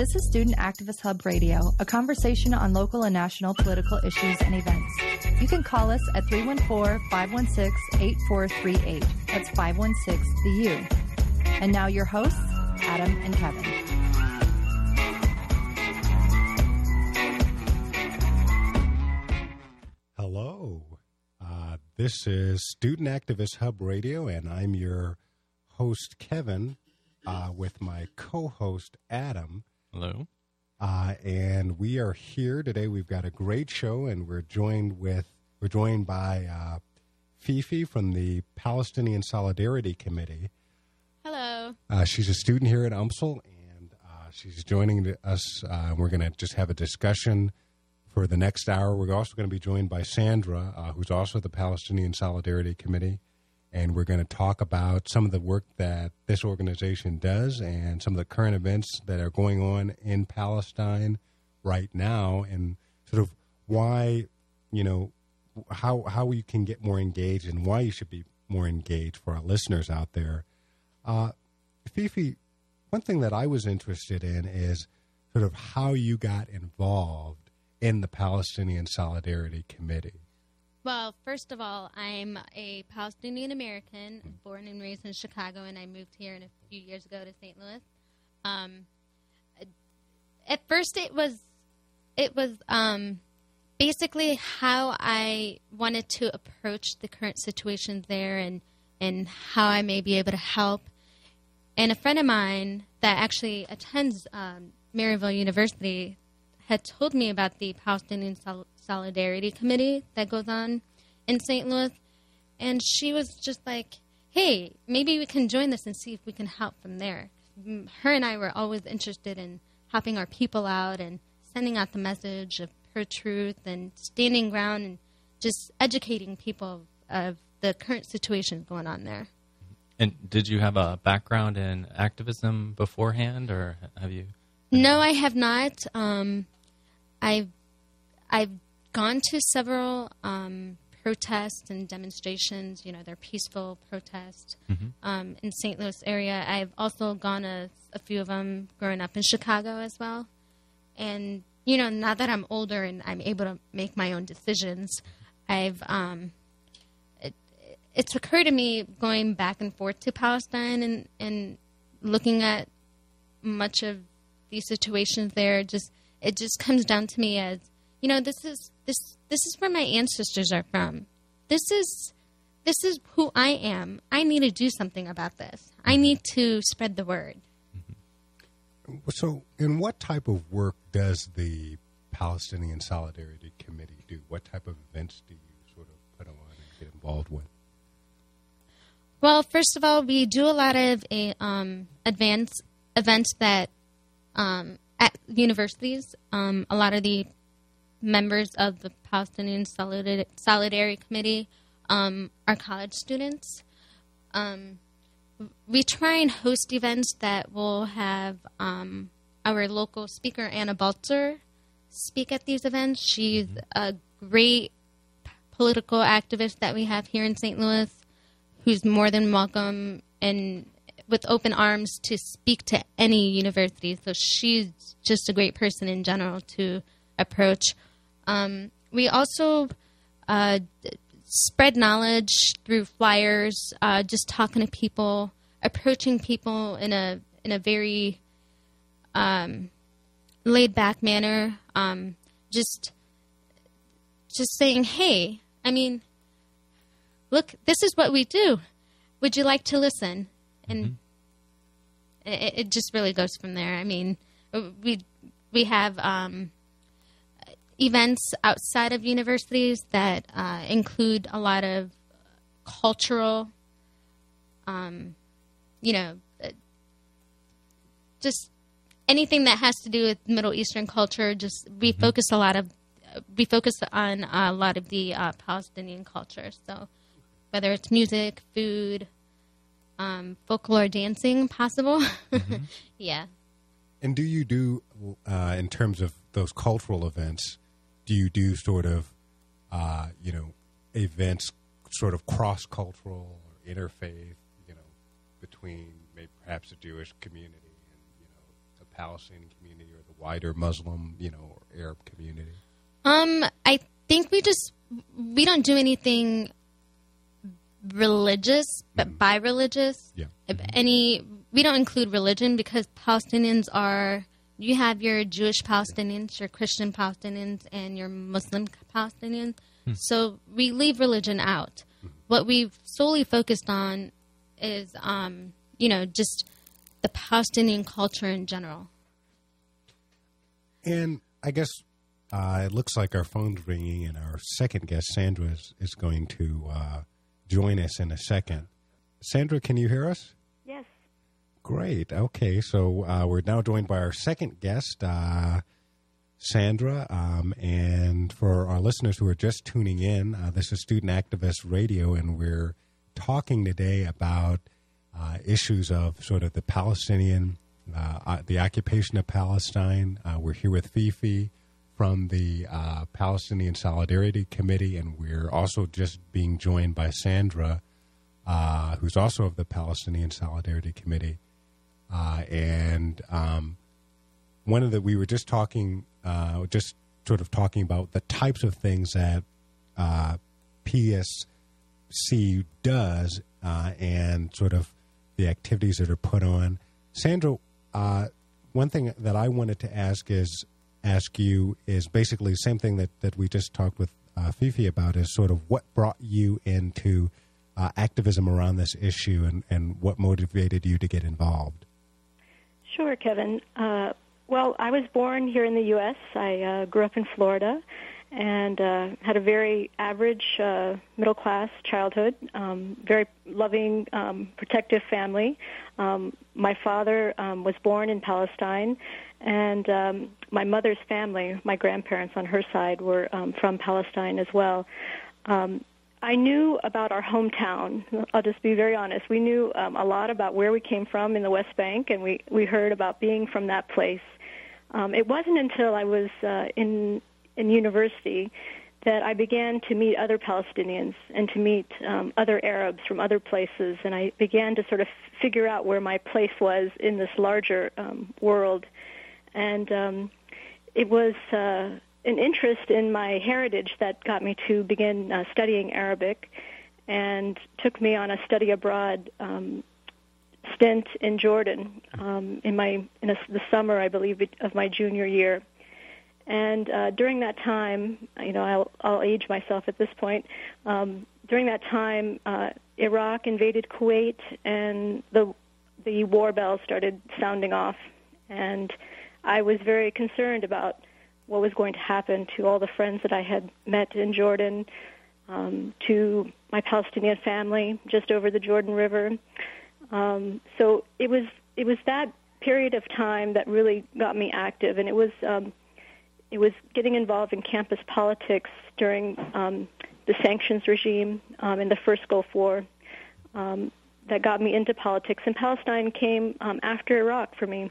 This is Student Activist Hub Radio, a conversation on local and national political issues and events. You can call us at 314 516 8438. That's 516 the U. And now your hosts, Adam and Kevin. Hello. Uh, this is Student Activist Hub Radio, and I'm your host, Kevin, uh, with my co host, Adam. Hello. Uh, and we are here today. We've got a great show, and we're joined with we're joined by uh, Fifi from the Palestinian Solidarity Committee. Hello. Uh, she's a student here at UMSL, and uh, she's joining us. Uh, we're going to just have a discussion for the next hour. We're also going to be joined by Sandra, uh, who's also the Palestinian Solidarity Committee, and we're going to talk about some of the work that this organization does and some of the current events that are going on in Palestine right now, and sort of why, you know, how how we can get more engaged and why you should be more engaged for our listeners out there. Uh, Fifi, one thing that I was interested in is sort of how you got involved in the Palestinian Solidarity Committee. Well, first of all, I'm a Palestinian American, born and raised in Chicago, and I moved here in a few years ago to St. Louis. Um, at first, it was it was um, basically how I wanted to approach the current situation there, and and how I may be able to help. And a friend of mine that actually attends um, Maryville University had told me about the Palestinian Solidarity Committee that goes on in St. Louis. And she was just like, hey, maybe we can join this and see if we can help from there. Her and I were always interested in helping our people out and sending out the message of her truth and standing ground and just educating people of the current situation going on there. And did you have a background in activism beforehand, or have you? No, I have not. Um, I've I've gone to several um, protests and demonstrations. You know, they're peaceful protests Mm-hmm. um, in St. Louis area. I've also gone to a few of them growing up in Chicago as well. And you know, now that I'm older and I'm able to make my own decisions, I've um, it, it's occurred to me going back and forth to Palestine and and looking at much of these situations there. Just it just comes down to me as you know, this is this this is where my ancestors are from. This is this is who I am. I need to do something about this. I need to spread the word. So, in what type of work does the Palestinian Solidarity Committee do? What type of events do you sort of put on and get involved with? Well, first of all, we do a lot of a, um, advanced events that um, at universities. Um, a lot of the members of the Palestinian Solidar- Solidarity Committee um, are college students. Um, we try and host events that will have um, our local speaker, Anna Baltzer, speak at these events. She's a great political activist that we have here in St. Louis who's more than welcome and with open arms to speak to any university. So she's just a great person in general to approach. Um, we also uh, spread knowledge through flyers, uh, just talking to people, approaching people in a in a very um, laid back manner. Um, just just saying, hey, I mean, look, this is what we do. Would you like to listen? And it, it just really goes from there. I mean, we we have um, events outside of universities that uh, include a lot of cultural, um, you know, uh, just anything that has to do with Middle Eastern culture. Just we focus a lot of we focus on a lot of the uh, Palestinian culture. So whether it's music, food, um, folklore, dancing, possible. yeah. And do you do, uh, in terms of those cultural events, do you do sort of, uh, you know, events sort of cross cultural or interfaith, you know, between maybe perhaps a Jewish community and, you know, a Palestinian community or the wider Muslim, you know, or Arab community? Um, I think we just we don't do anything religious, but by religious. Yeah. If Any we don't include religion because Palestinians are you have your Jewish Palestinians, your Christian Palestinians, and your Muslim Palestinians. So we leave religion out. What we've solely focused on is, um, you know, just the Palestinian culture in general. And I guess uh, it looks like our phone's ringing, and our second guest, Sandra, is, is going to uh, join us in a second. Sandra, can you hear us? Great. Okay, so uh, we're now joined by our second guest, uh, Sandra. Um, and for our listeners who are just tuning in, uh, this is Student Activist Radio, and we're talking today about uh, issues of sort of the Palestinian, uh, uh, the occupation of Palestine. We're here with Fifi from the Palestinian Solidarity Committee, and we're also just being joined by Sandra, uh, who's also of the Palestinian Solidarity Committee. Uh, and um, one of the we were just talking, uh, just sort of talking about the types of things that uh, PSC does, uh, and sort of the activities that are put on. Sandra, uh, one thing that I wanted to ask is ask you is basically the same thing that, that we just talked with uh, Fifi about is sort of what brought you into activism around this issue and, and what motivated you to get involved. Sure, Kevin. Uh, well, I was born here in the U.S. I uh, grew up in Florida and uh, had a very average uh, middle class childhood, um, very loving, um, protective family. Um, my father um, was born in Palestine, and um, my mother's family, my grandparents on her side, were um, from Palestine as well. Um, I knew about our hometown. I'll just be very honest. We knew um, a lot about where we came from in the West Bank, and we we heard about being from that place. Um, it wasn't until I was uh, in in university that I began to meet other Palestinians and to meet um, other Arabs from other places, and I began to sort of figure out where my place was in this larger um, world. And um, it was uh, an interest in my heritage that got me to begin uh, studying Arabic, and took me on a study abroad um, stint in Jordan um, in my in a, the summer, I believe, of my junior year. And uh, during that time, you know, I'll, I'll age myself at this point. Um, during that time, uh, Iraq invaded Kuwait, and the the war bells started sounding off, and I was very concerned about what was going to happen to all the friends that I had met in Jordan, um, to my Palestinian family just over the Jordan River. Um, so it was it was that period of time that really got me active, and it was um, it was getting involved in campus politics during um, the sanctions regime um, in the first Gulf War um, that got me into politics. And Palestine came um, after Iraq for me,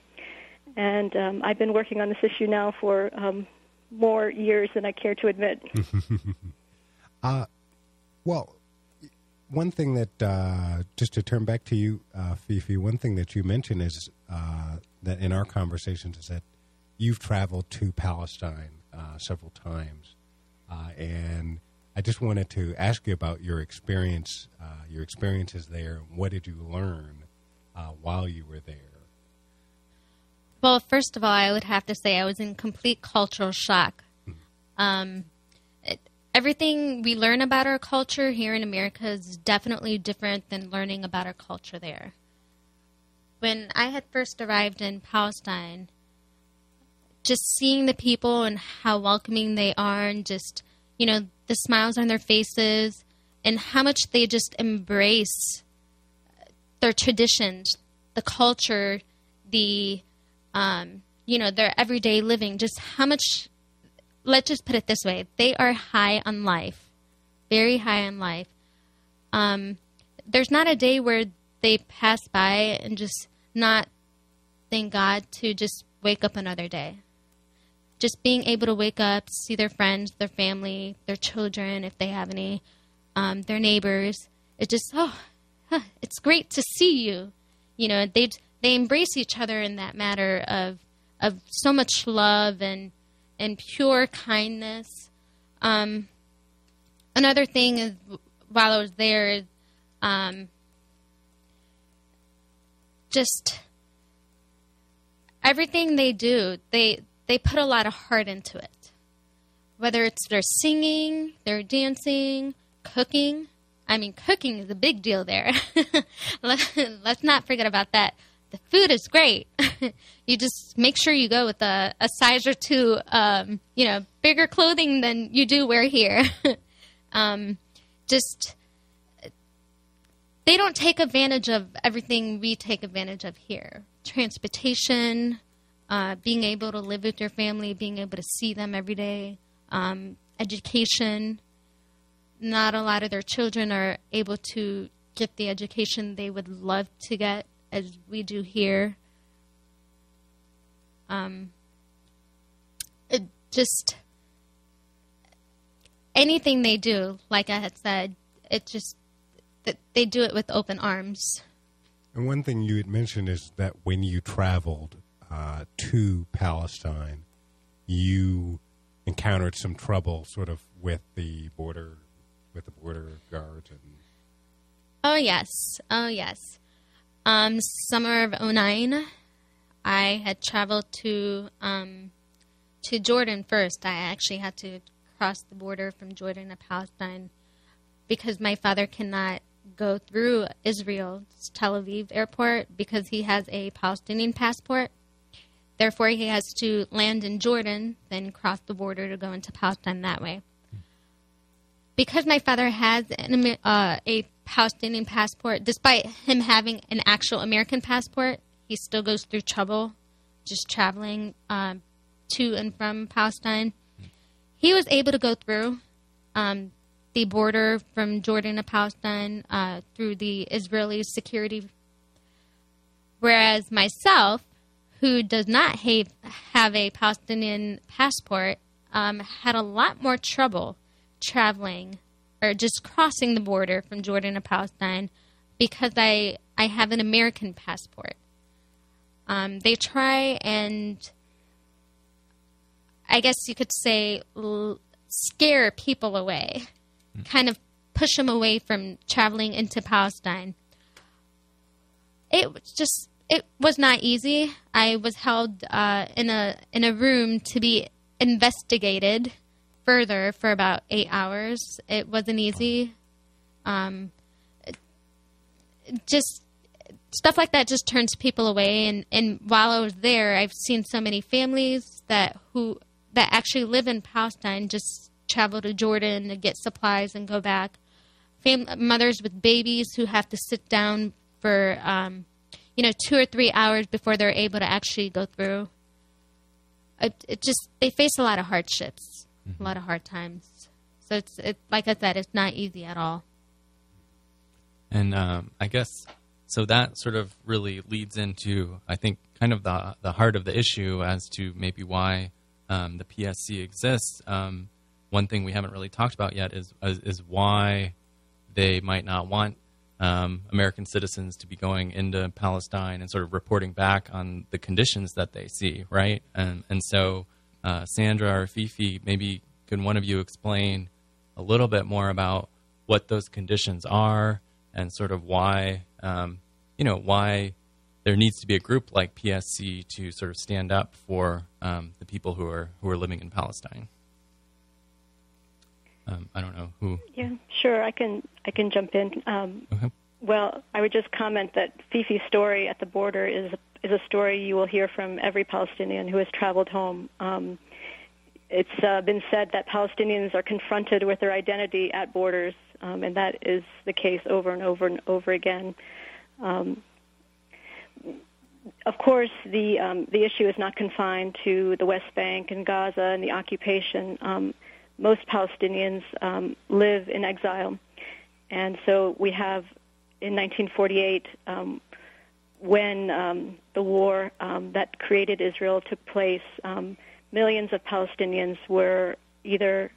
and um, I've been working on this issue now for um, more years than I care to admit. Uh, well, one thing that, uh, just to turn back to you, uh, Fifi, one thing that you mentioned is uh, that in our conversations is that you've traveled to Palestine uh, several times. Uh, and I just wanted to ask you about your experience, uh, your experiences there. What did you learn uh, while you were there? Well, first of all, I would have to say I was in complete cultural shock. Um, it, everything we learn about our culture here in America is definitely different than learning about our culture there. When I had first arrived in Palestine, just seeing the people and how welcoming they are, and just, you know, the smiles on their faces, and how much they just embrace their traditions, the culture, the um, you know, their everyday living, just how much, let's just put it this way, they are high on life, very high on life. Um, there's not a day where they pass by and just not thank God to just wake up another day. Just being able to wake up, see their friends, their family, their children, if they have any, um, their neighbors. It's just, oh, huh, it's great to see you. You know, they they embrace each other in that matter of of so much love and and pure kindness. Um, another thing is while I was there um, just everything they do. They they put a lot of heart into it. Whether it's their singing, their dancing, cooking. I mean, cooking is a big deal there. Let's not forget about that. The food is great. you just make sure you go with a, a size or two, um, you know, bigger clothing than you do wear here. um, just they don't take advantage of everything we take advantage of here transportation, uh, being able to live with your family, being able to see them every day, um, education. Not a lot of their children are able to get the education they would love to get as we do here. Um, it just anything they do, like I had said, it just that they do it with open arms. And one thing you had mentioned is that when you traveled uh, to Palestine, you encountered some trouble, sort of with the border, with the border guards. And... Oh yes, oh yes. Um, summer of 09, I had traveled to um, to Jordan first. I actually had to cross the border from Jordan to Palestine because my father cannot go through Israel's Tel Aviv airport because he has a Palestinian passport. Therefore, he has to land in Jordan, then cross the border to go into Palestine that way. Because my father has an, uh, a Palestinian passport, despite him having an actual American passport, he still goes through trouble just traveling um, to and from Palestine. He was able to go through. Um, the border from Jordan to Palestine uh, through the Israeli security. Whereas myself, who does not have, have a Palestinian passport, um, had a lot more trouble traveling or just crossing the border from Jordan to Palestine because I, I have an American passport. Um, they try and, I guess you could say, l- scare people away kind of push them away from traveling into Palestine. It was just it was not easy. I was held uh, in a in a room to be investigated further for about eight hours. It wasn't easy. Um, just stuff like that just turns people away. And, and while I was there, I've seen so many families that who that actually live in Palestine just travel to Jordan to get supplies and go back. Fam- mothers with babies who have to sit down for um, you know two or three hours before they're able to actually go through. It, it just they face a lot of hardships, mm-hmm. a lot of hard times. So it's it, like I said, it's not easy at all. And um, I guess so that sort of really leads into I think kind of the the heart of the issue as to maybe why um, the PSC exists. Um, one thing we haven't really talked about yet is is, is why they might not want um, American citizens to be going into Palestine and sort of reporting back on the conditions that they see, right? And and so, uh, Sandra or Fifi, maybe can one of you explain a little bit more about what those conditions are and sort of why, um, you know, why there needs to be a group like PSC to sort of stand up for um, the people who are who are living in Palestine. Um, I don't know who. Yeah, sure. I can I can jump in. Um, okay. Well, I would just comment that Fifi's story at the border is is a story you will hear from every Palestinian who has traveled home. Um, it's uh, been said that Palestinians are confronted with their identity at borders, um, and that is the case over and over and over again. Um, of course, the um, the issue is not confined to the West Bank and Gaza and the occupation. Um, most Palestinians um, live in exile. And so we have in 1948, um, when um, the war um, that created Israel took place, um, millions of Palestinians were either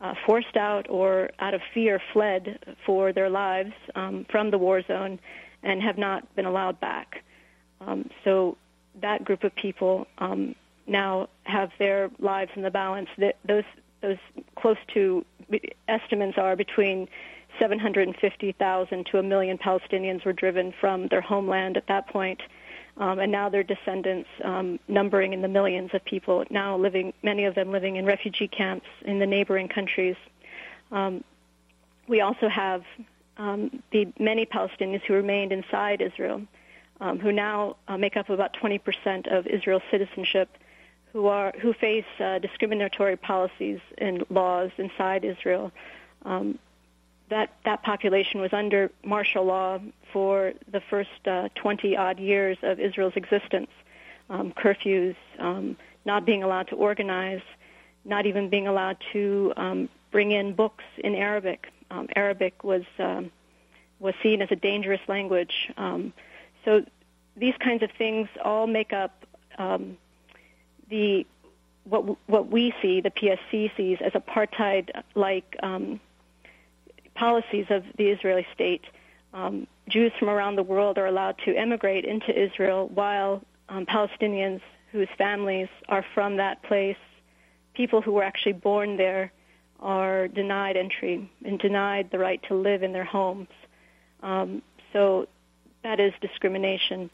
uh, forced out or out of fear fled for their lives um, from the war zone and have not been allowed back. so that group of people now have their lives in the balance. those those close to estimates are between 750,000 to a million Palestinians were driven from their homeland at that point. Um, and now their descendants, um, numbering in the millions of people, now living, many of them living in refugee camps in the neighboring countries. Um, we also have um, the many Palestinians who remained inside Israel, um, who now uh, make up about 20% of Israel's citizenship, who are who face uh, discriminatory policies and laws inside Israel. That that population was under martial law for the first uh, 20 odd years of Israel's existence. Um, curfews, um, not being allowed to organize, not even being allowed to um, bring in books in Arabic. Um, Arabic was um, was seen as a dangerous language. Um, so these kinds of things all make up the what what we see, the PSC sees as apartheid-like um, policies of the Israeli state. Um, Jews from around the world are allowed to emigrate into Israel, while um, Palestinians whose families are from that place, people who were actually born there, are denied entry and denied the right to live in their homes. Um, so that is discrimination.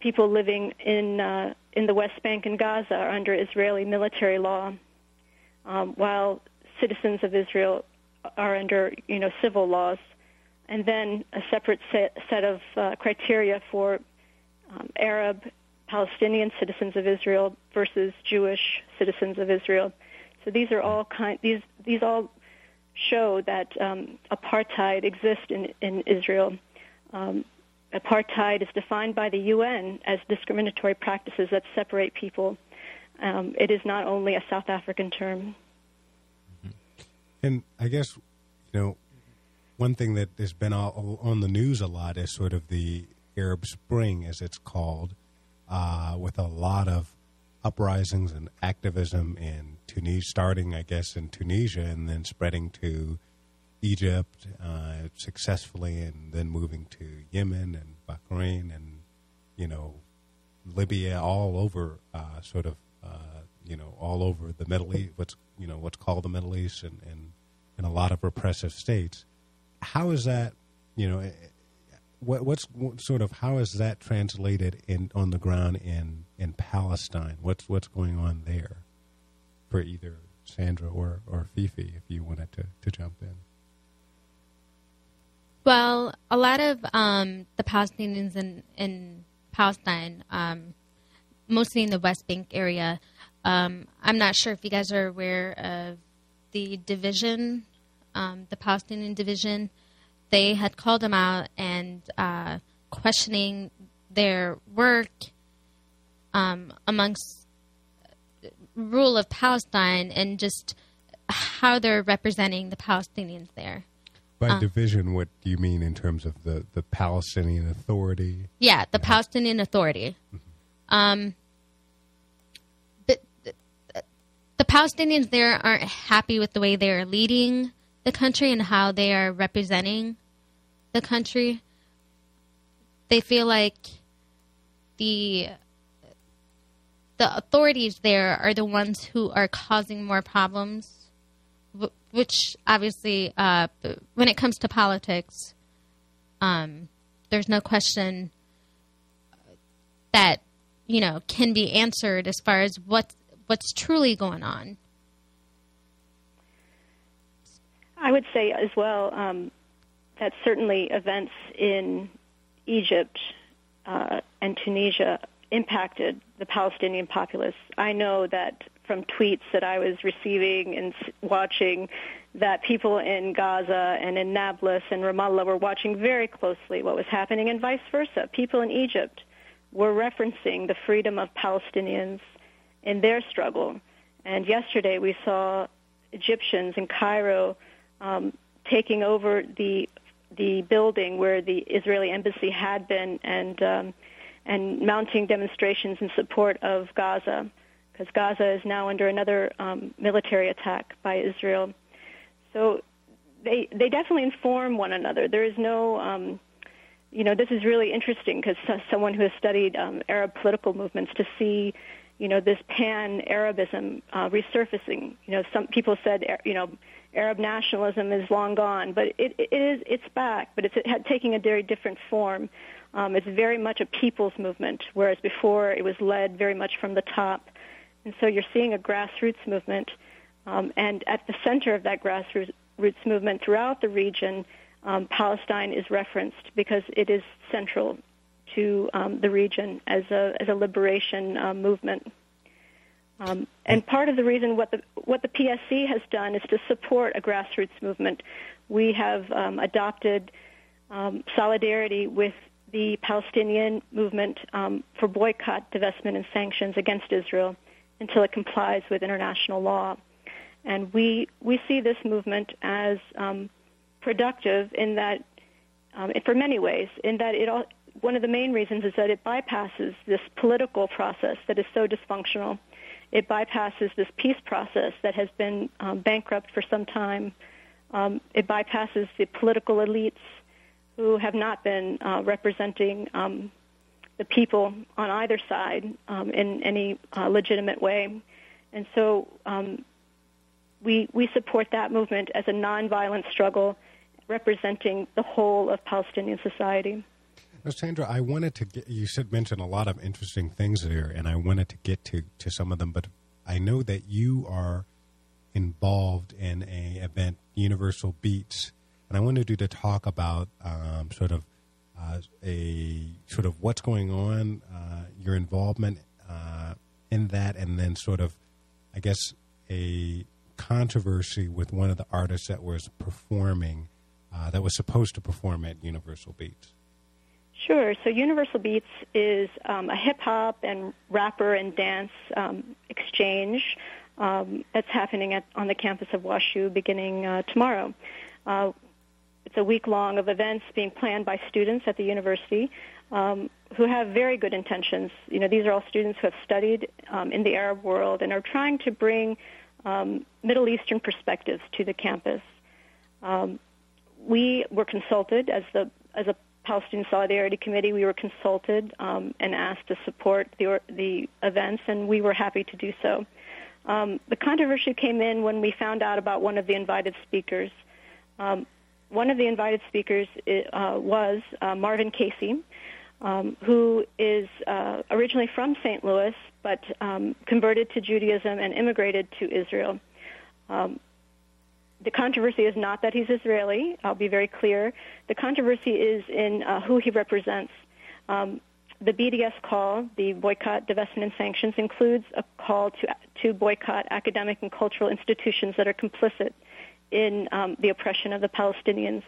People living in uh, in the West Bank and Gaza are under Israeli military law, um, while citizens of Israel are under you know civil laws, and then a separate set, set of uh, criteria for um, Arab Palestinian citizens of Israel versus Jewish citizens of Israel. So these are all kind these these all show that um, apartheid exists in in Israel. Um, apartheid is defined by the UN as discriminatory practices that separate people. Um, it is not only a South African term. And I guess, you know, one thing that has been all, on the news a lot is sort of the Arab Spring, as it's called, uh, with a lot of uprisings and activism in Tunisia, starting, I guess, in Tunisia and then spreading to Egypt uh, successfully and then moving to Yemen and Bahrain and, you know, Libya, all over, uh, sort of, uh, you know, all over the Middle East, what's, you know, what's called the Middle East and, and in a lot of repressive states. How is that, you know, what, what's what sort of how is that translated in on the ground in in Palestine? What's what's going on there for either Sandra or or Fifi, if you wanted to to jump in? Well, a lot of um, the Palestinians in in Palestine, um, mostly in the West Bank area. Um, I'm not sure if you guys are aware of the division, um, the Palestinian division. They had called them out and uh, questioning their work um, amongst rule of Palestine and just how they're representing the Palestinians there. By uh, division, what do you mean in terms of the, the Palestinian Authority? Yeah, the. Palestinian Authority. Mm-hmm. Um, the, the, the Palestinians there aren't happy with the way they are leading the country and how they are representing the country. They feel like the the authorities there are the ones who are causing more problems which obviously, uh, when it comes to politics, um, there's no question that you know can be answered as far as what's what's truly going on. I would say as well um, that certainly events in Egypt uh, and Tunisia impacted the Palestinian populace. I know that from tweets that I was receiving and watching that people in Gaza and in Nablus and Ramallah were watching very closely what was happening, and vice versa. People in Egypt were referencing the freedom of Palestinians in their struggle. And yesterday we saw Egyptians in Cairo um, taking over the the building where the Israeli embassy had been and um, and mounting demonstrations in support of Gaza because Gaza is now under another um, military attack by Israel. So they they definitely inform one another. There is no, um, you know, this is really interesting because someone who has studied um, Arab political movements to see, you know, this pan-Arabism uh, resurfacing. You know, some people said, you know, Arab nationalism is long gone, but it, it is it's back, but it's it taking a very different form. Um, it's very much a people's movement, whereas before it was led very much from the top. And so you're seeing a grassroots movement, um, and at the center of that grassroots movement throughout the region, um, Palestine is referenced because it is central to um, the region as a as a liberation uh, movement. Um, and part of the reason what the what the PSC has done is to support a grassroots movement. We have um, adopted um, solidarity with the Palestinian movement um, for boycott, divestment, and sanctions against Israel until it complies with international law. And we we see this movement as um, productive in that, um, for many ways, in that it all, one of the main reasons is that it bypasses this political process that is so dysfunctional. It bypasses this peace process that has been um, bankrupt for some time. Um, it bypasses the political elites who have not been uh, representing um, the people on either side um, in any uh, legitimate way. And so um, we, we support that movement as a nonviolent struggle representing the whole of Palestinian society. Now, Sandra, I wanted to get you said mention a lot of interesting things there, and I wanted to get to, to some of them, but I know that you are involved in a event, Universal Beats, and I wanted you to talk about um, sort of uh, a sort of what's going on, uh, your involvement uh, in that, and then sort of, I guess, a controversy with one of the artists that was performing, uh, that was supposed to perform at Universal Beats. Sure. So Universal Beats is um, a hip hop and rapper and dance um, exchange um, that's happening at, on the campus of WashU beginning uh, tomorrow. Uh, it's a week long of events being planned by students at the university um, who have very good intentions. You know, these are all students who have studied um, in the Arab world and are trying to bring um, Middle Eastern perspectives to the campus. We were consulted as the as a Palestinian Solidarity Committee. We were consulted um, and asked to support the the events, and we were happy to do so. Um, the controversy came in when we found out about one of the invited speakers. Um, one of the invited speakers uh, was uh, Marvin Casey, um, who is uh, originally from St. Louis but um, converted to Judaism and immigrated to Israel. The controversy is not that he's Israeli. I'll be very clear. The controversy is in uh, who he represents. Um, the BDS call, the boycott, divestment, and sanctions, includes a call to to boycott academic and cultural institutions that are complicit in um, the oppression of the Palestinians.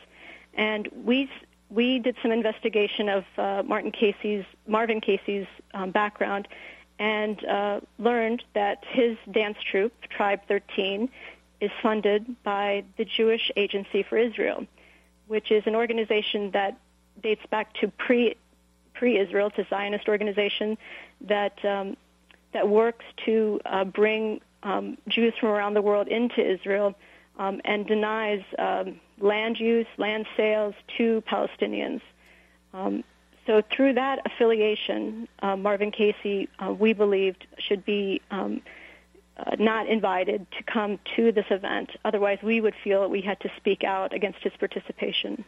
And we we did some investigation of uh, Martin Casey's Marvin Casey's um, background, and uh, learned that his dance troupe, Tribe 13, is funded by the Jewish Agency for Israel, which is an organization that dates back to pre pre Israel. It's a Zionist organization that um, that works to uh, bring um, Jews from around the world into Israel um, and denies um, land use, land sales to Palestinians. Um, so through that affiliation, uh, Marvin Casey, uh, we believed, should be um, uh, not invited to come to this event. Otherwise, we would feel that we had to speak out against his participation.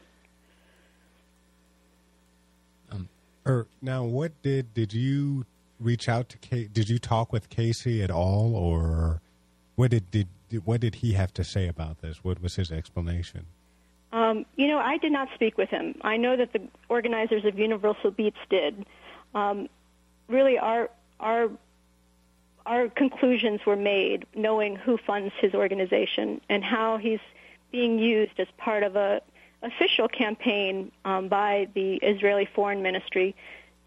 Um, er, now, what did did you reach out to? Kay, did you talk with Casey at all, or what did, did what did he have to say about this? What was his explanation? Um, you know, I did not speak with him. I know that the organizers of Universal Beats did. Um, really, our our our conclusions were made knowing who funds his organization and how he's being used as part of a official campaign um, by the Israeli Foreign Ministry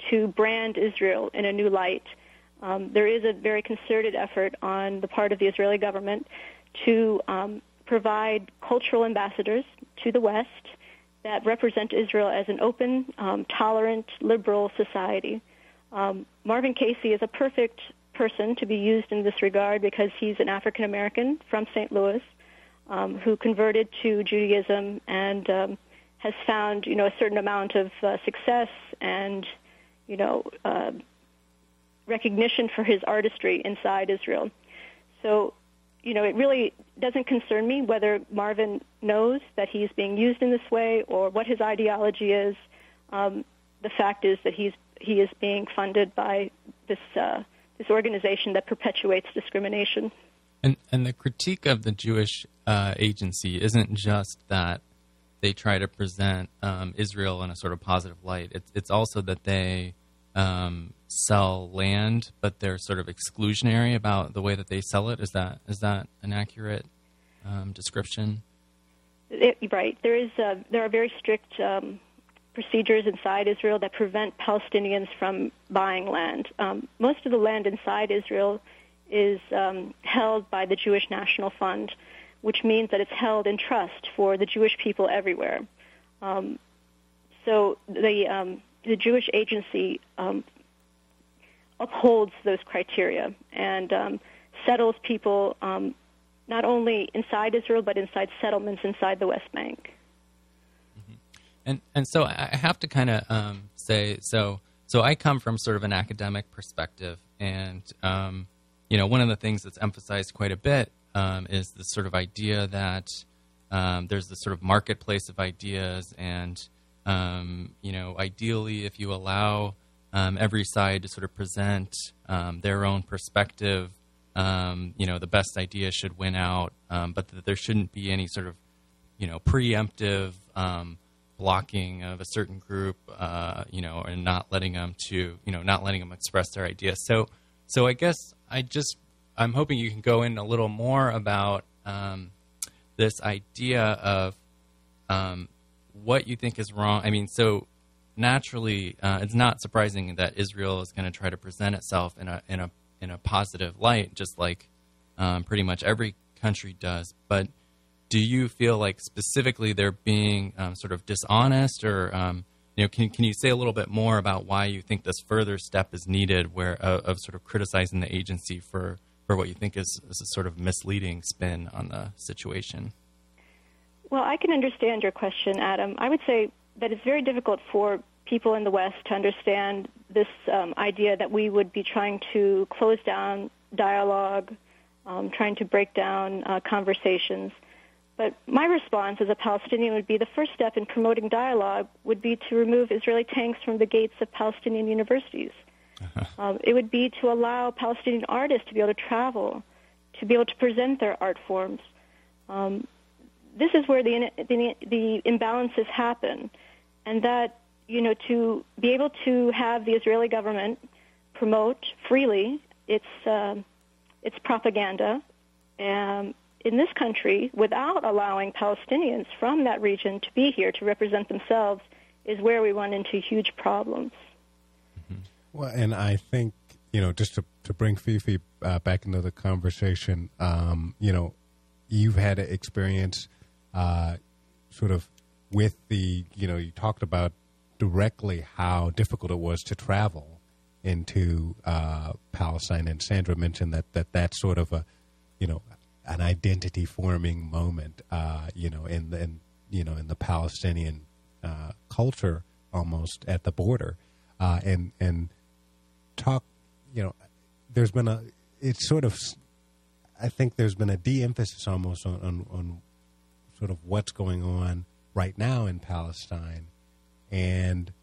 to brand Israel in a new light. Um, there is a very concerted effort on the part of the Israeli government to um, provide cultural ambassadors to the West that represent Israel as an open, um, tolerant, liberal society. Um, Marvin Casey is a perfect person to be used in this regard because he's an African American from St. Louis um, who converted to Judaism and um, has found, you know, a certain amount of uh, success and, you know, uh, recognition for his artistry inside Israel. So, you know, it really doesn't concern me whether Marvin knows that he's being used in this way or what his ideology is. Um, the fact is that he's he is being funded by this uh, this organization that perpetuates discrimination. And and the critique of the Jewish uh, agency isn't just that they try to present um, Israel in a sort of positive light. It's it's also that they um, sell land, but they're sort of exclusionary about the way that they sell it. Is that is that an accurate um, description? It, right. There is uh, there are very strict um, procedures inside Israel that prevent Palestinians from buying land. Um, most of the land inside Israel is um, held by the Jewish National Fund, which means that it's held in trust for the Jewish people everywhere. Um, so the um, the Jewish agency um, upholds those criteria and um, settles people not only inside Israel but inside settlements inside the West Bank. And and so I have to kind of um, say so. So I come from sort of an academic perspective, and um, you know, one of the things that's emphasized quite a bit um, is this sort of idea that um, there's this sort of marketplace of ideas, and um, you know, ideally, if you allow um, every side to sort of present their own perspective, you know, the best idea should win out, but that there shouldn't be any sort of you know preemptive blocking of a certain group, uh, you know, and not letting them to, you know, not letting them express their ideas. So, so I guess I just I'm hoping you can go in a little more about um, this idea of um, what you think is wrong. I mean, so naturally, uh, it's not surprising that Israel is going to try to present itself in a in a in a positive light, just like um, pretty much every country does. But do you feel like specifically they're being um, sort of dishonest, or um, you know, can can you say a little bit more about why you think this further step is needed, where uh, of sort of criticizing the agency for for what you think is, is a sort of misleading spin on the situation? Well, I can understand your question, Adam. I would say that it's very difficult for people in the West to understand this um, idea that we would be trying to close down dialogue, um, trying to break down uh, conversations. But my response as a Palestinian would be the first step in promoting dialogue would be to remove Israeli tanks from the gates of Palestinian universities. Uh-huh. Um, it would be to allow Palestinian artists to be able to travel, to be able to present their art forms. Um, this is where the, the, the imbalances happen, and that you know to be able to have the Israeli government promote freely its uh, its propaganda um, in this country without allowing Palestinians from that region to be here to represent themselves is where we run into huge problems. Mm-hmm. Well, and I think, you know, just to, to bring Fifi uh, back into the conversation, um, you know, you've had an experience uh, sort of with the, you know, you talked about directly how difficult it was to travel into uh, Palestine, and Sandra mentioned that, that that's sort of a, you know, an identity forming moment, uh, you know, in the in, you know in the Palestinian uh, culture almost at the border, uh, and and talk, you know, there's been a it's sort of I think there's been a de-emphasis almost on, on, on sort of what's going on right now in Palestine, and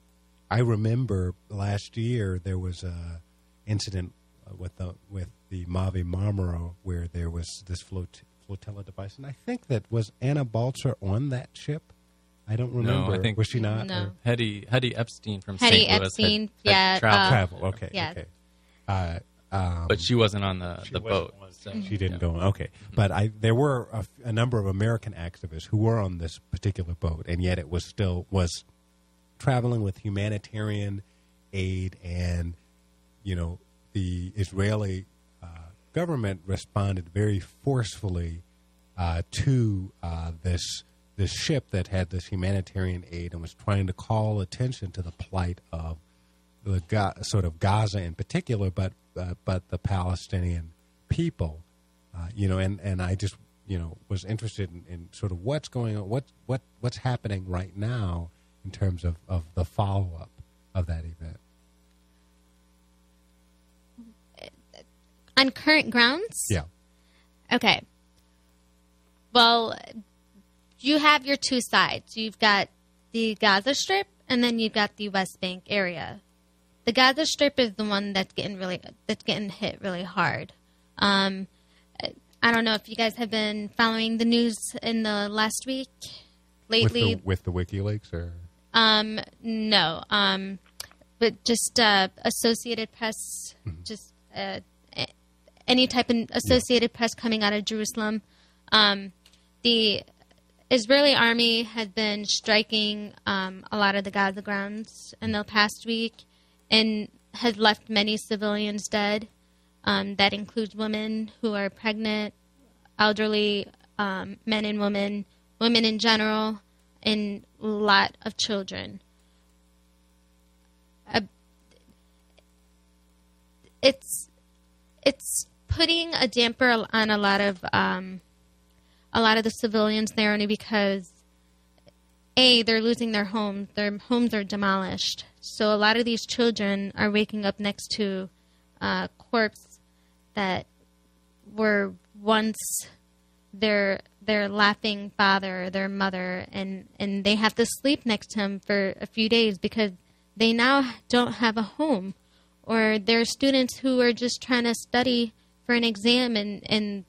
I remember last year there was a incident with the with the Mavi Marmara, where there was this flot- flotilla device, and I think that was Anna Baltzer on that ship. I don't remember. No, I think was she not? No. Hedy Hedy Epstein from Hedy St. Louis Epstein, had, yeah, had traveled, uh, travel. Okay, yeah. okay. Uh, um, but she wasn't on the she the boat. on- so, she didn't yeah. go. Okay, but I there were a, a number of American activists who were on this particular boat, and yet it was still was traveling with humanitarian aid, and you know the Israeli uh, government responded very forcefully uh, to uh, this this ship that had this humanitarian aid and was trying to call attention to the plight of the Ga- sort of Gaza in particular, but uh, but the Palestinian people, uh, you know, and, and I just you know was interested in, in sort of what's going on, what what what's happening right now in terms of, of the follow up of that event. On current grounds. Yeah. Okay. Well, you have your two sides. You've got the Gaza Strip, and then you've got the West Bank area. The Gaza Strip is the one that's getting really that's getting hit really hard. Um, I don't know if you guys have been following the news in the last week lately. With the, with the WikiLeaks or um, no, um, but just uh, Associated Press, mm-hmm. just uh, any type of Associated. Press coming out of Jerusalem. Um, the Israeli army has been striking um, a lot of the Gaza grounds in the past week and has left many civilians dead. Um, that includes women who are pregnant, elderly, um, men and women, women in general, and a lot of children. Uh, it's it's putting a damper on a lot of um, a lot of the civilians there only because a they're losing their homes their homes are demolished. So a lot of these children are waking up next to uh, corpses that were once their their laughing father their mother and and they have to sleep next to him for a few days because they now don't have a home. Or there are students who are just trying to study for an exam and and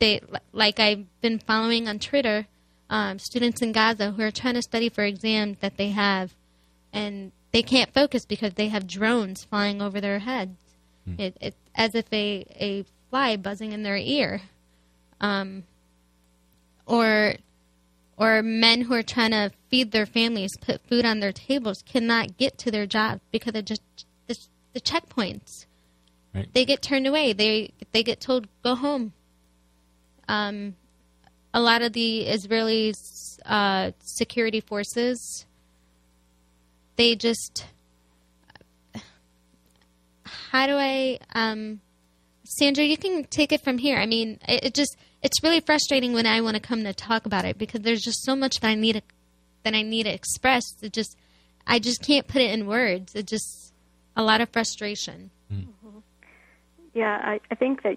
they like I've been following on Twitter, um, students in Gaza who are trying to study for exams that they have, and they can't focus because they have drones flying over their heads. Hmm. It, it's as if a a fly buzzing in their ear, um, or or men who are trying to feed their families, put food on their tables, cannot get to their jobs because of just the, the checkpoints. Right. They get turned away. They they get told go home um, a lot of the Israeli uh, security forces, they just. How do I. Um, Sandra, you can take it from here. I mean, it, it, just it's really frustrating when I want to come to talk about it because there's just so much that I need to, that I need to express. It just I just can't put it in words. It just a lot of frustration. Yeah, I, I think that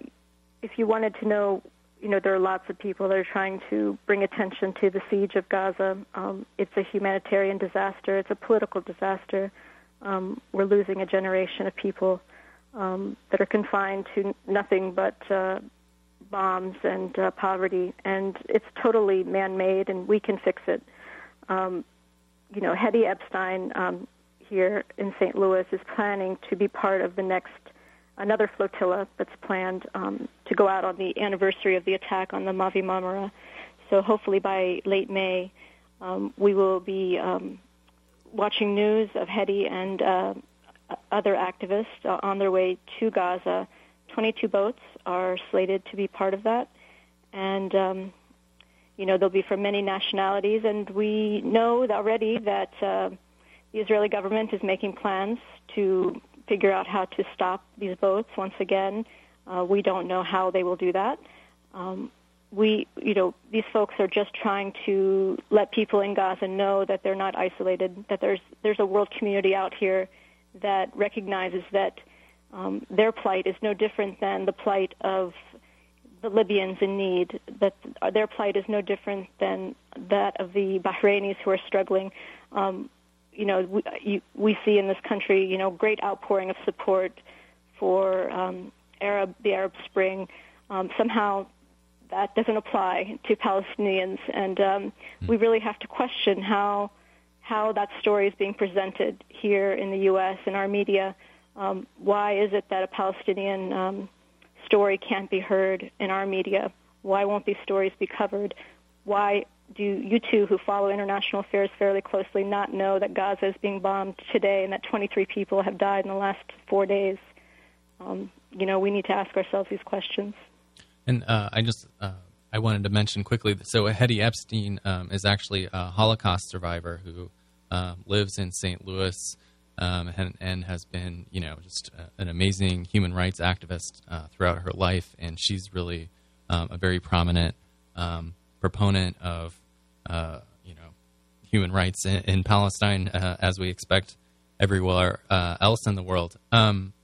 if you wanted to know you know, there are lots of people that are trying to bring attention to the siege of Gaza. Um, it's a humanitarian disaster. It's a political disaster. Um, we're losing a generation of people um, that are confined to nothing but uh, bombs and uh, poverty, and it's totally man-made, and we can fix it. Um, you know, Hedy Epstein um, here in St. Louis is planning to be part of the next another flotilla that's planned um, to go out on the anniversary of the attack on the Mavi Marmara. So hopefully by late May, um, we will be um, watching news of Hedy and uh, other activists uh, on their way to Gaza. 22 boats are slated to be part of that, and um, you know they'll be from many nationalities. And we know already that uh, the Israeli government is making plans to figure out how to stop these boats once again. Uh, we don't know how they will do that. Um, we, you know, these folks are just trying to let people in Gaza know that they're not isolated, that there's there's a world community out here that recognizes that um, their plight is no different than the plight of the Libyans in need, that their plight is no different than that of the Bahrainis who are struggling. Um, you know, we, you, we see in this country, you know, great outpouring of support for um, Arab, the Arab Spring. Um, somehow that doesn't apply to Palestinians, and um, mm. we really have to question how how that story is being presented here in the U.S. in our media. Um, why is it that a Palestinian um, story can't be heard in our media? Why won't these stories be covered? Why do you two who follow international affairs fairly closely not know that Gaza is being bombed today and that 23 people have died in the last four days? Um, you know, we need to ask ourselves these questions. And uh, I just uh, I wanted to mention quickly. That so Hedy Epstein um, is actually a Holocaust survivor who uh, lives in St. Louis um, and, and, has been, you know, just an amazing human rights activist uh, throughout her life. And she's really um, a very prominent um, proponent of uh, you know human rights in, in Palestine, uh, as we expect everywhere uh, else in the world. Um,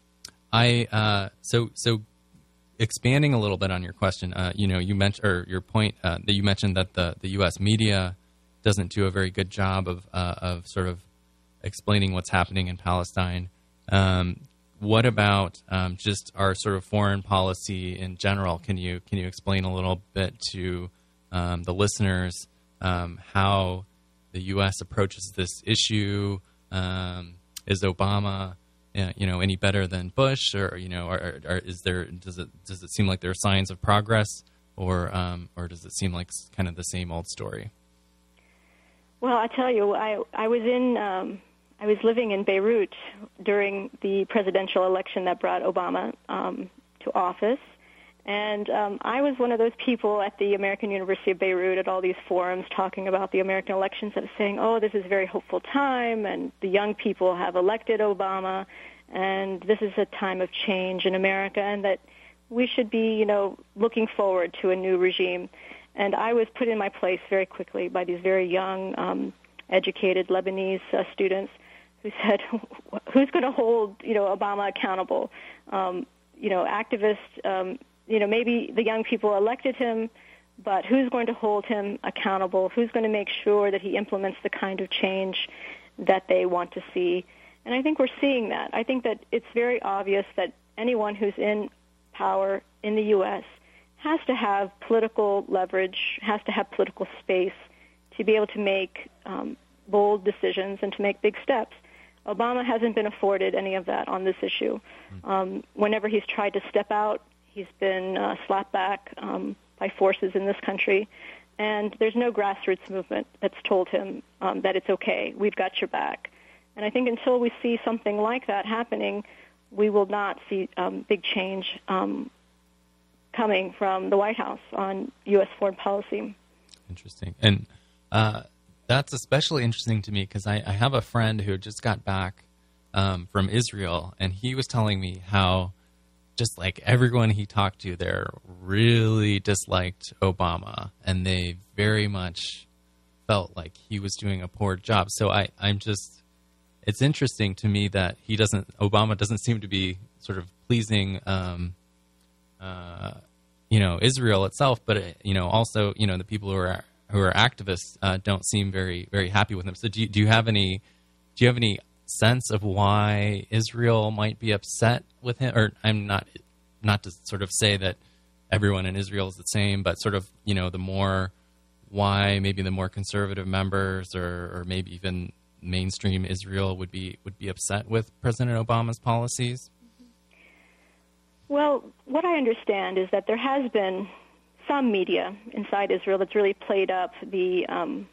I uh, so so expanding a little bit on your question, uh, you know, you mentioned or your point that you mentioned that the the U.S. media doesn't do a very good job of of sort of explaining what's happening in Palestine. Um, what about um, just our sort of foreign policy in general? Can you can you explain a little bit to um, the listeners um, how the U.S. approaches this issue? Um, is Obama, uh, you know, any better than Bush, or you know, or, is there does it does it seem like there are signs of progress, or um, or does it seem like kind of the same old story? Well, I tell you, I I was in um, I was living in Beirut during the presidential election that brought Obama um, to office. And um, I was one of those people at the American University of Beirut at all these forums talking about the American elections that was saying, oh, this is a very hopeful time, and the young people have elected Obama, and this is a time of change in America, and that we should be, you know, looking forward to a new regime. And I was put in my place very quickly by these very young, um, educated Lebanese uh, students who said, "Who's going to hold you know Obama accountable?" Um, you know, activists. Um, you know, maybe the young people elected him, but who's going to hold him accountable? Who's going to make sure that he implements the kind of change that they want to see? And I think we're seeing that. I think that it's very obvious that anyone who's in power in the U.S. has to have political leverage, has to have political space to be able to make um, bold decisions and to make big steps. Obama hasn't been afforded any of that on this issue. Hmm. Um, whenever he's tried to step out, he's been uh, slapped back um, by forces in this country. And there's no grassroots movement that's told him um, that it's okay, we've got your back. And I think until we see something like that happening, we will not see um, big change um, coming from the White House on U.S. foreign policy. Interesting. And uh, that's especially interesting to me because I, I, have a friend who just got back um, from Israel, and he was telling me how just like everyone he talked to there really disliked Obama, and they very much felt like he was doing a poor job. So I, I'm just, it's interesting to me that he doesn't, Obama doesn't seem to be sort of pleasing. Um, uh, you know Israel itself, but you know also you know the people who are who are activists uh, don't seem very very happy with him. So do you, do you have any do you have any sense of why Israel might be upset with him? Or I'm not not to sort of say that everyone in Israel is the same, but sort of you know the more why maybe the more conservative members or, or maybe even mainstream Israel would be would be upset with President Obama's policies. Well, what I understand is that there has been some media inside Israel that's really played up the um,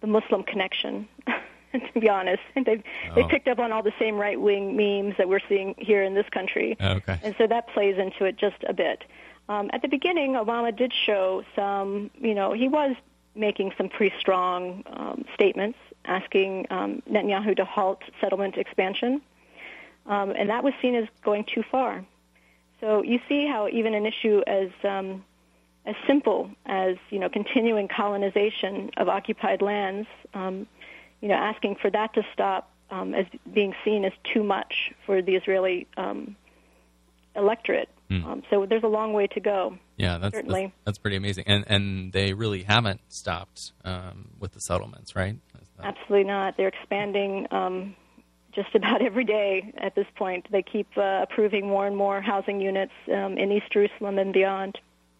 the Muslim connection. to be honest, they oh. they picked up on all the same right wing memes that we're seeing here in this country, okay. and so that plays into it just a bit. Um, at the beginning, Obama did show some, you know, he was making some pretty strong um, statements, asking um, Netanyahu to halt settlement expansion, um, and that was seen as going too far. So you see how even an issue as um, as simple as you know continuing colonization of occupied lands, um, you know, asking for that to stop um, as being seen as too much for the Israeli um, electorate. Mm. Um, so there's a long way to go. Yeah, that's certainly that's, that's pretty amazing, and and they really haven't stopped um, with the settlements, right? Absolutely not. They're expanding um, just about every day at this point. They keep uh, approving more and more housing units um, in East Jerusalem and beyond.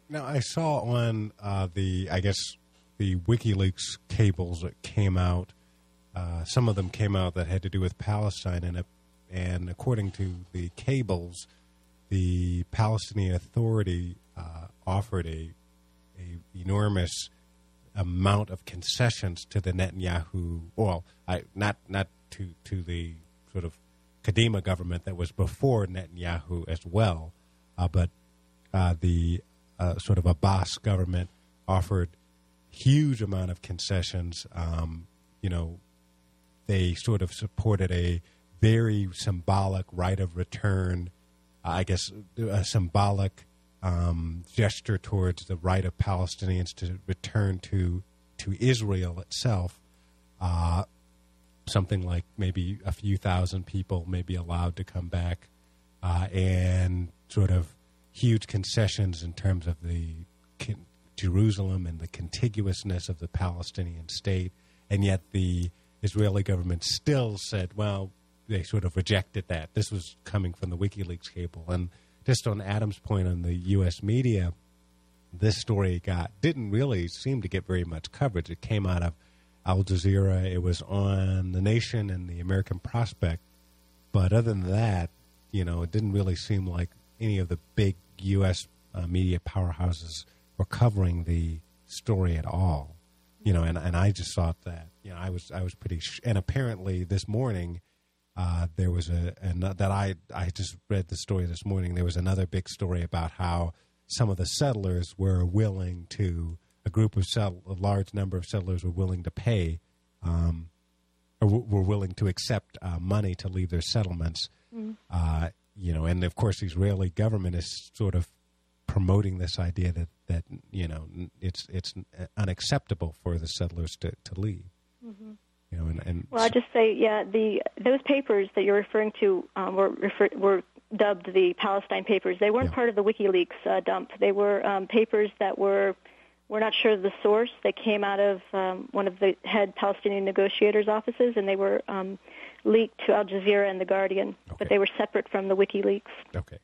Now, I saw on uh, the, I guess, the WikiLeaks cables that came out. Uh, some of them came out that had to do with Palestine, and and according to the cables, the Palestinian Authority uh, offered a a enormous amount of concessions to the Netanyahu. Well, I, not not to to the sort of Kadima government that was before Netanyahu as well, uh, but uh, the uh, sort of Abbas government offered huge amount of concessions. Um, you know, they sort of supported a very symbolic right of return. I guess a symbolic um, gesture towards the right of Palestinians to return to to Israel itself. Uh, something like maybe a few thousand people may be allowed to come back, uh, and sort of huge concessions in terms of the Jerusalem and the contiguousness of the Palestinian state, and yet the Israeli government still said, well, they sort of rejected that. This was coming from the WikiLeaks cable. And just on Adam's point on the U.S. media, this story got didn't really seem to get very much coverage. It came out of Al Jazeera. It was on The Nation and the American Prospect. But other than that, you know, it didn't really seem like any of the big U.S. Uh, media powerhouses were covering the story at all. You know, and, and I just thought that you know I was I was pretty sh- and apparently this morning uh, there was a, that I I just read the story this morning. There was another big story about how some of the settlers were willing to a group of settle, a large number of settlers were willing to pay um, or w- were willing to accept uh, money to leave their settlements. Mm. Uh, you know, and of course, the Israeli government is sort of promoting this idea that that you know it's it's unacceptable for the settlers to to leave. Mm-hmm. You know, and, and well, I just say, yeah, the those papers that you're referring to um, were refer, were dubbed the Palestine Papers. They weren't yeah. part of the WikiLeaks uh, dump. They were um, papers that were we're not sure of the source. They came out of um, one of the head Palestinian negotiators' offices, and they were um, leaked to Al Jazeera and the Guardian, okay. but they were separate from the WikiLeaks. Okay.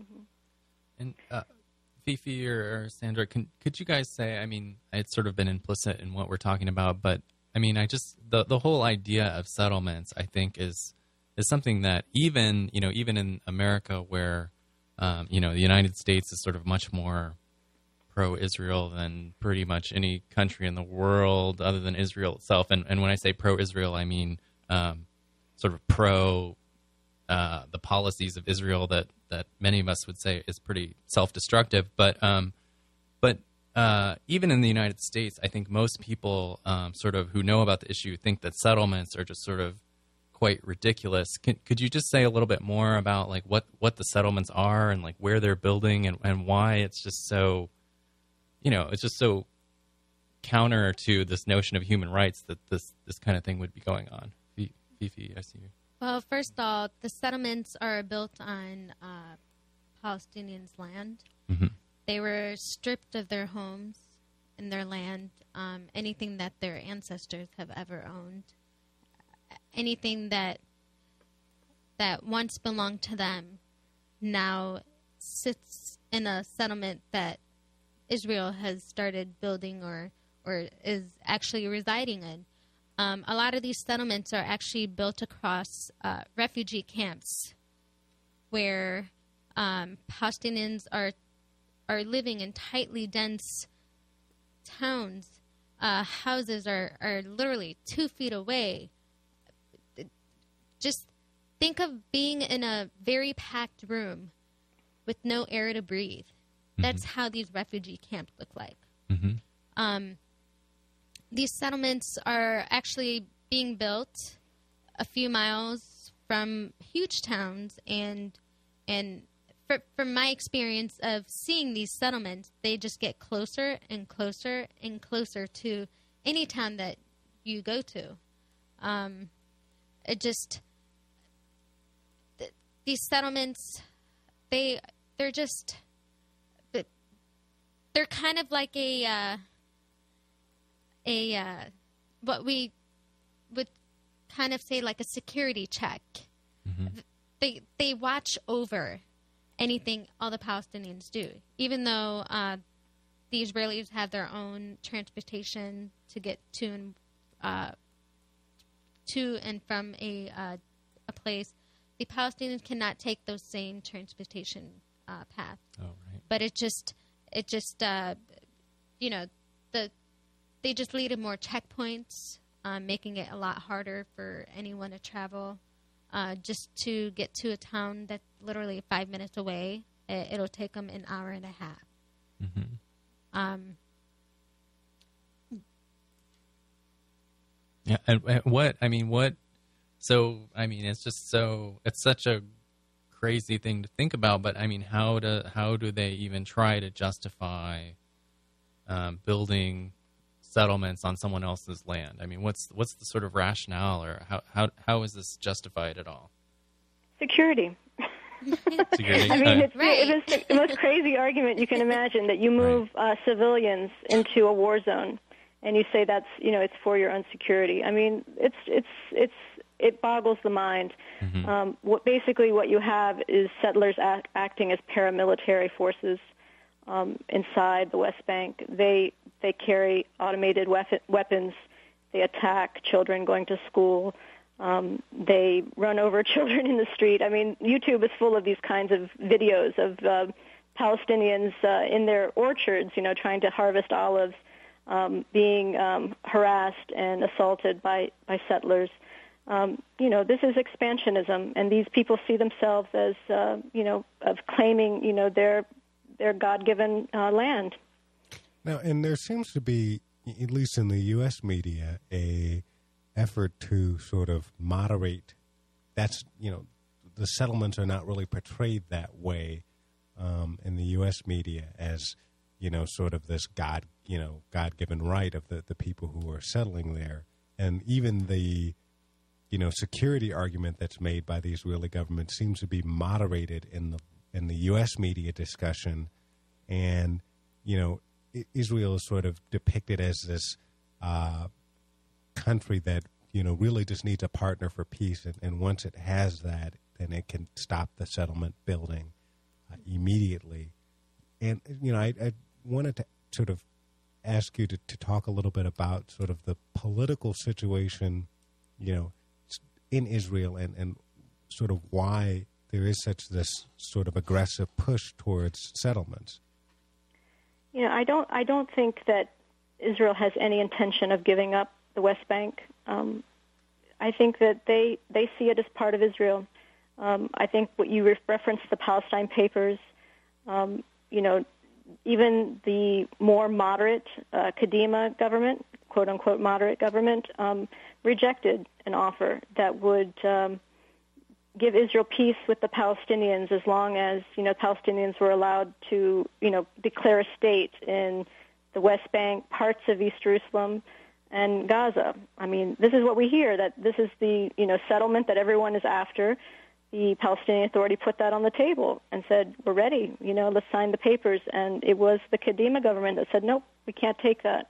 Mm-hmm. And uh, Fifi or, or Sandra, can, could you guys say? I mean, it's sort of been implicit in what we're talking about, but I mean, I just the the whole idea of settlements, I think, is is something that even you know even in America, where um, you know the United States is sort of much more pro-Israel than pretty much any country in the world other than Israel itself. And and when I say pro-Israel, I mean um, sort of pro uh, the policies of Israel that that many of us would say is pretty self-destructive. But um, but uh, even in the United States, I think most people, um, sort of who know about the issue, think that settlements are just sort of quite ridiculous. Can, could you just say a little bit more about like what, what the settlements are and like where they're building and, and why it's just so, you know, it's just so counter to this notion of human rights that this this kind of thing would be going on. Fifi, I see you. Well, first of all, the settlements are built on uh, Palestinians' land. Mm-hmm. They were stripped of their homes and their land, um, anything that their ancestors have ever owned, anything that that once belonged to them, now sits in a settlement that Israel has started building or or is actually residing in. Um, a lot of these settlements are actually built across uh, refugee camps where um, Palestinians are are living in tightly dense towns. Uh, houses are, are literally two feet away. Just think of being in a very packed room with no air to breathe. Mm-hmm. That's how these refugee camps look like. Mm-hmm. Um, these settlements are actually being built a few miles from huge towns and and from my experience of seeing these settlements, they just get closer and closer and closer to any town that you go to. Um, it just th- these settlements, they they're just they're kind of like a uh, a uh, what we would kind of say like a security check. Mm-hmm. They they watch over anything all the Palestinians do, even though uh, the Israelis have their own transportation to get to and uh, to and from a uh, a place. The Palestinians cannot take those same transportation uh, paths. Oh, right. But it just it just uh, you know the they just lead to more checkpoints, um, making it a lot harder for anyone to travel uh, just to get to a town that's literally five minutes away. It, will take them an hour and a half. Mm-hmm. Um, yeah, and, and what I mean, what? So I mean, it's just so it's such a crazy thing to think about. But I mean, how do how do they even try to justify um, building settlements on someone else's land? I mean, what's what's the sort of rationale, or how how how is this justified at all? Security. Security. I mean, it's, right. it's the most crazy argument you can imagine that you move right. uh, civilians into a war zone, and you say that's you know it's for your own security. I mean, it's it's it's it boggles the mind. Mm-hmm. Um, what basically what you have is settlers act, acting as paramilitary forces um, inside the West Bank. They they carry automated weapon, weapons. They attack children going to school. Um, they run over children in the street. I mean, YouTube is full of these kinds of videos of uh, Palestinians uh, in their orchards, you know, trying to harvest olives, um, being um, harassed and assaulted by by settlers. Um, you know, this is expansionism, and these people see themselves as, uh, you know, of claiming, you know, their their God-given uh, land. Now, and there seems to be, at least in the U.S. media, a effort to sort of moderate. That's you know, the settlements are not really portrayed that way um, in the U.S. media as you know, sort of this God, you know, God-given right of the the people who are settling there, and even the you know security argument that's made by the Israeli government seems to be moderated in the in the U.S. media discussion, and you know, Israel is sort of depicted as this uh, country that you know really just needs a partner for peace, and, and once it has that, then it can stop the settlement building uh, immediately. And you know, I, I, wanted to sort of ask you to, to talk a little bit about sort of the political situation, you know, in Israel, and and sort of why there is such this sort of aggressive push towards settlements. You know, I don't I don't think that Israel has any intention of giving up the West Bank. Um, I think that they they see it as part of Israel. Um, I think what you re- referenced the Palestine Papers. Um, you know, even the more moderate uh, Kadima government, quote unquote moderate government, um, rejected an offer that would um, give Israel peace with the Palestinians as long as you know Palestinians were allowed to you know declare a state in the West Bank, parts of East Jerusalem, and Gaza. I mean, this is what we hear that this is the you know settlement that everyone is after. The Palestinian Authority put that on the table and said, "We're ready. You know, let's sign the papers." And it was the Kadima government that said, "Nope, we can't take that."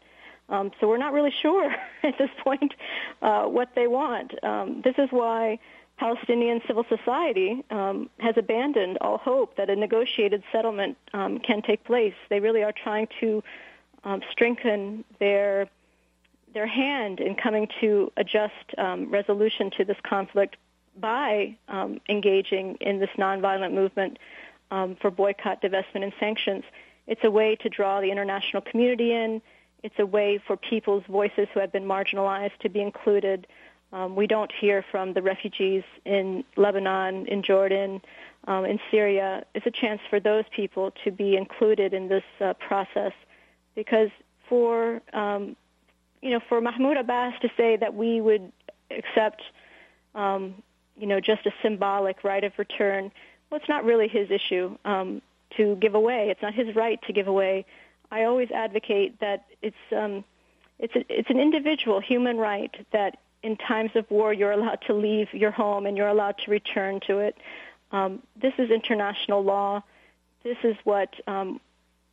Um, so we're not really sure at this point uh, what they want. Um, this is why Palestinian civil society um, has abandoned all hope that a negotiated settlement um, can take place. They really are trying to um, strengthen their their hand in coming to a just um, resolution to this conflict by um, engaging in this nonviolent movement um, for boycott, divestment, and sanctions. It's a way to draw the international community in. It's a way for people's voices who have been marginalized to be included. Um, we don't hear from the refugees in Lebanon, in Jordan, um, in Syria. It's a chance for those people to be included in this uh, process, because for um, you know, for Mahmoud Abbas to say that we would accept, um, you know, just a symbolic right of return, well, it's not really his issue um, to give away. It's not his right to give away I always advocate that it's um, it's a, it's an individual human right that in times of war you're allowed to leave your home and you're allowed to return to it. Um, this is international law. This is what um,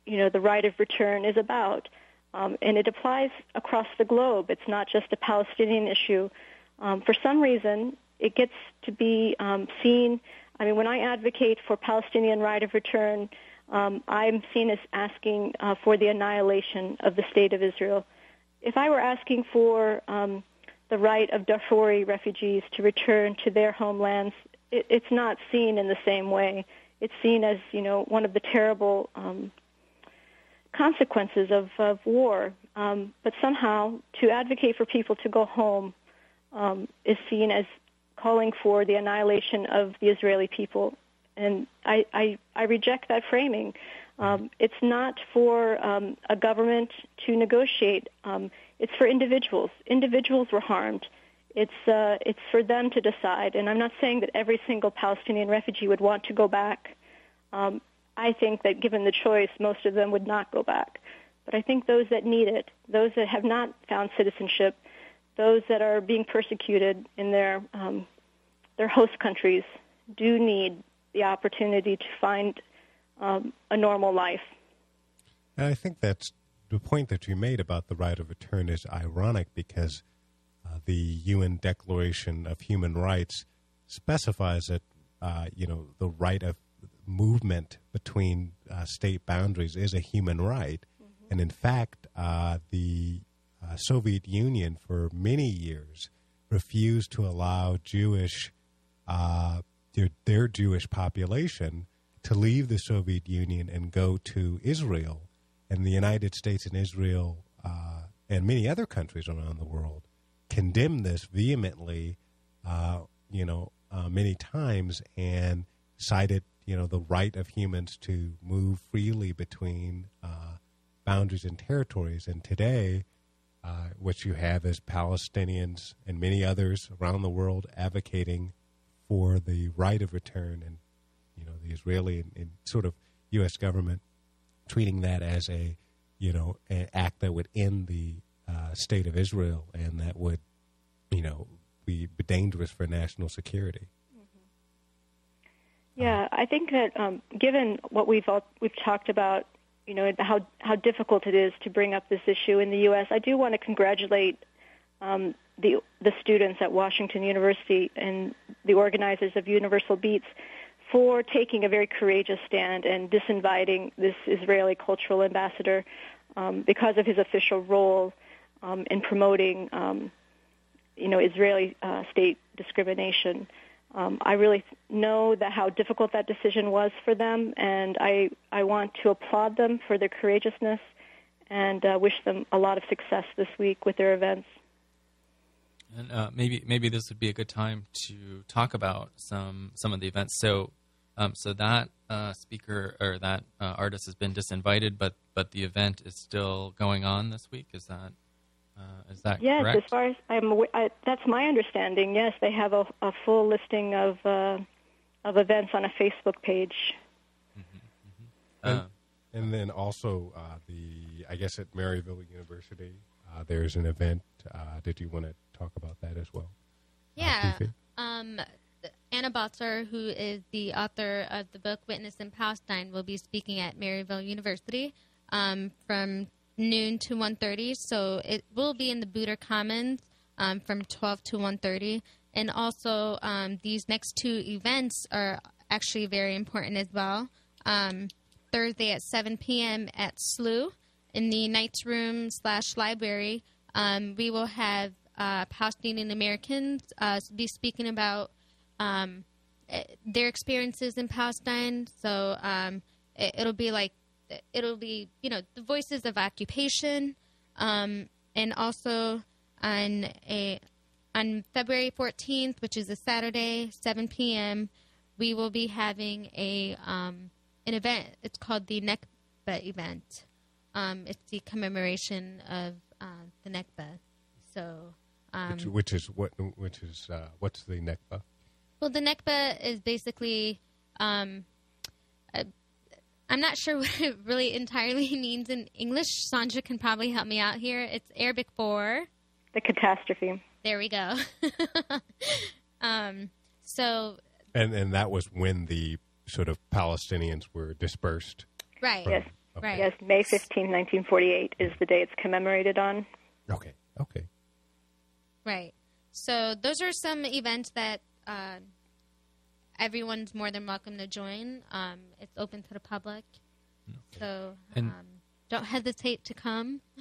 you know the right of return is about, um, and it applies across the globe. It's not just a Palestinian issue. Um, for some reason, it gets to be um, seen. I mean, when I advocate for Palestinian right of return um, I'm seen as asking uh, for the annihilation of the state of Israel. If I were asking for the right of Darfuri refugees to return to their homelands, it, it's not seen in the same way. It's seen as you know one of the terrible um, consequences of, of war. Um, but somehow, to advocate for people to go home um, is seen as calling for the annihilation of the Israeli people and I, I, I reject that framing. Um, it's not for um, a government to negotiate. Um, it's for individuals. Individuals were harmed. It's uh, it's for them to decide. And I'm not saying that every single Palestinian refugee would want to go back. Um, I think that given the choice, most of them would not go back. But I think those that need it, those that have not found citizenship, those that are being persecuted in their um, their host countries, do need the opportunity to find um, a normal life. And I think that's the point that you made about the right of return is ironic because uh, the UN Declaration of Human Rights specifies that uh, you know the right of movement between uh, state boundaries is a human right, mm-hmm. and in fact, uh, the uh, Soviet Union for many years refused to allow Jewish uh, their, their Jewish population to leave the Soviet Union and go to Israel, and the United States and Israel uh, and many other countries around the world condemned this vehemently, uh, you know, uh, many times, and cited you know the right of humans to move freely between uh, boundaries and territories. And today, uh, what you have is Palestinians and many others around the world advocating for the right of return, and you know the Israeli and, and sort of U.S. government treating that as a you know act that would end the uh, state of Israel and that would you know be dangerous for national security. Yeah, I think that um, given what we've all, we've talked about, you know, how how difficult it is to bring up this issue in the U.S., I do want to congratulate um, the the students at Washington University and the organizers of Universal Beats for taking a very courageous stand and disinviting this Israeli cultural ambassador um, because of his official role um, in promoting, um, you know, Israeli uh, state discrimination. Um, I really know that how difficult that decision was for them, and I I want to applaud them for their courageousness and uh, wish them a lot of success this week with their events. And uh, maybe maybe this would be a good time to talk about some some of the events. So um, so that uh, speaker or that uh, artist has been disinvited, but but the event is still going on this week. Is that uh, is that yes, correct? as far as I'm, I, that's my understanding. Yes, they have a, a full listing of uh, of events on a Facebook page. Mm-hmm, mm-hmm. And, uh, and, then also uh, the, I guess at Maryville University, uh, there's an event. Uh, did you want to talk about that as well? Yeah. Um, Anna Baltzer, who is the author of the book Witness in Palestine, will be speaking at Maryville University um, from noon to 1.30 so it will be in the Buder Commons um, from 12 to 1.30 and also um, these next two events are actually very important as well. Um, thursday at 7 p.m at SLU in the Knights Room slash library um, we will have uh, palestinian americans uh, be speaking about um, eh, their experiences in palestine so um, it, it'll be like it'll be you know the voices of occupation, um, and also on a on February 14th, which is a Saturday, 7 p.m., we will be having a um, an event. It's called the Nakba event. Um, it's the commemoration of uh, the Nakba. So, um, which, which, is what? Which is uh, what's the Nakba? Well, the Nakba is basically um, I'm not sure what it really entirely means in English. Sandra can probably help me out here. It's Arabic for the catastrophe. There we go. um, so, and and that was when the sort of Palestinians were dispersed. Right. From, yes. Okay. Right. Yes. May 15, 1948 is the day it's commemorated on. Okay. Okay. Right. So those are some events that. Uh, everyone's more than welcome to join. Um, it's open to the public, so um, don't hesitate to come.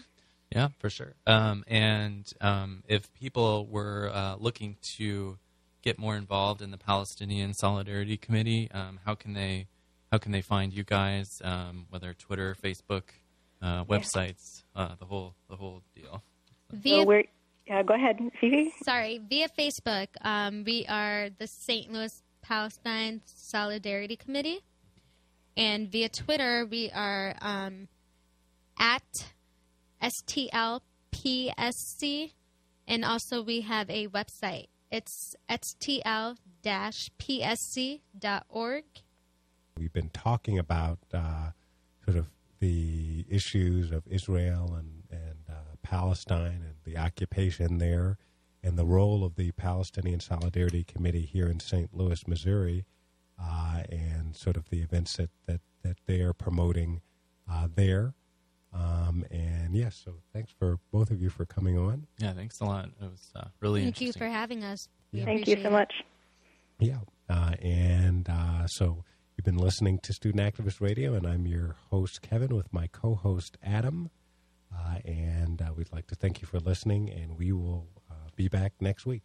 Yeah, for sure. Um, and um, if people were uh, looking to get more involved in the Palestinian Solidarity Committee, um, how can they how can they find you guys? Um, whether Twitter, Facebook, uh, websites, uh, the whole the whole deal. Via, so uh, go ahead, Phoebe. Sorry, via Facebook, um, we are the St. Louis Palestine Solidarity Committee. And via Twitter, we are um, at STLPSC. And also, we have a website. It's stl psc.org. We've been talking about uh, sort of the issues of Israel and, and Palestine and the occupation there and the role of the Palestinian Solidarity Committee here in St. Louis, Missouri. uh, and sort of the events that, that, that they are promoting uh, there. Um, and yes, so thanks for both of you for coming on. Yeah, thanks a lot. It was uh, really Thank you for having us. We Thank you appreciate so it. much. Yeah. Uh, and uh, so you've been listening to Student Activist Radio, and I'm your host, Kevin, with my co host, Adam. Uh, and uh, we'd like to thank you for listening, and we will uh, be back next week.